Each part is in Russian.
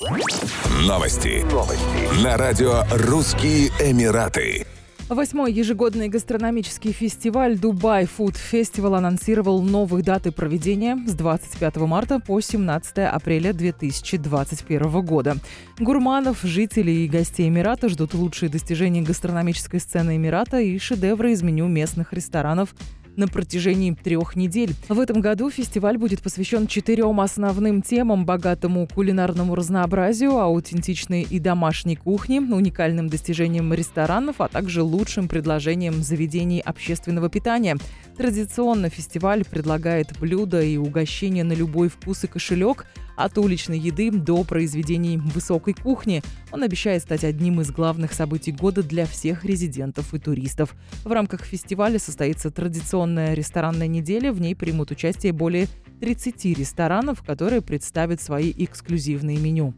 Новости. Новости. На радио «Русские Эмираты». Восьмой ежегодный гастрономический фестиваль «Дубай Фуд Фестивал» анонсировал новые даты проведения с 25 марта по 17 апреля 2021 года. Гурманов, жителей и гостей Эмирата ждут лучшие достижения гастрономической сцены Эмирата и шедевры из меню местных ресторанов – на протяжении трех недель. В этом году фестиваль будет посвящен четырем основным темам – богатому кулинарному разнообразию, аутентичной и домашней кухне, уникальным достижениям ресторанов, а также лучшим предложениям заведений общественного питания. Традиционно фестиваль предлагает блюда и угощения на любой вкус и кошелек – от уличной еды до произведений высокой кухни. Он обещает стать одним из главных событий года для всех резидентов и туристов. В рамках фестиваля состоится традиционная ресторанная неделя. В ней примут участие более 30 ресторанов, которые представят свои эксклюзивные меню.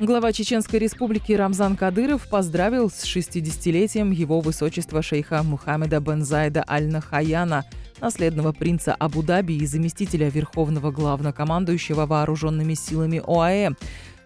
Глава Чеченской республики Рамзан Кадыров поздравил с 60-летием его высочества шейха Мухаммеда бен Зайда Аль-Нахаяна – наследного принца Абу-Даби и заместителя верховного главнокомандующего вооруженными силами ОАЭ.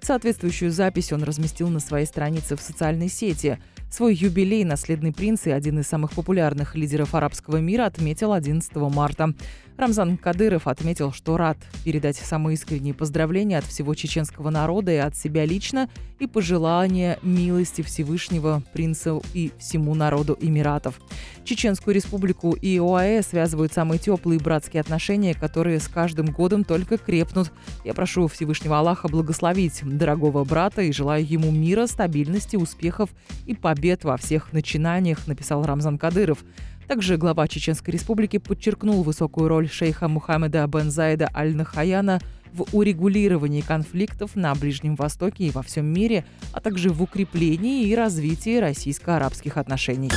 Соответствующую запись он разместил на своей странице в социальной сети. Свой юбилей наследный принц и один из самых популярных лидеров арабского мира отметил 11 марта. Рамзан Кадыров отметил, что рад передать самые искренние поздравления от всего чеченского народа и от себя лично и пожелания милости Всевышнего принцу и всему народу Эмиратов. Чеченскую республику и ОАЭ связывают самые теплые братские отношения, которые с каждым годом только крепнут. Я прошу Всевышнего Аллаха благословить дорогого брата и желаю ему мира, стабильности, успехов и побед во всех начинаниях, написал Рамзан Кадыров. Также глава Чеченской Республики подчеркнул высокую роль шейха Мухаммеда бен Заида Аль-Нахаяна в урегулировании конфликтов на Ближнем Востоке и во всем мире, а также в укреплении и развитии российско-арабских отношений.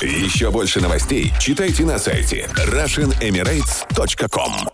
Еще больше новостей читайте на сайте RussianEmirates.com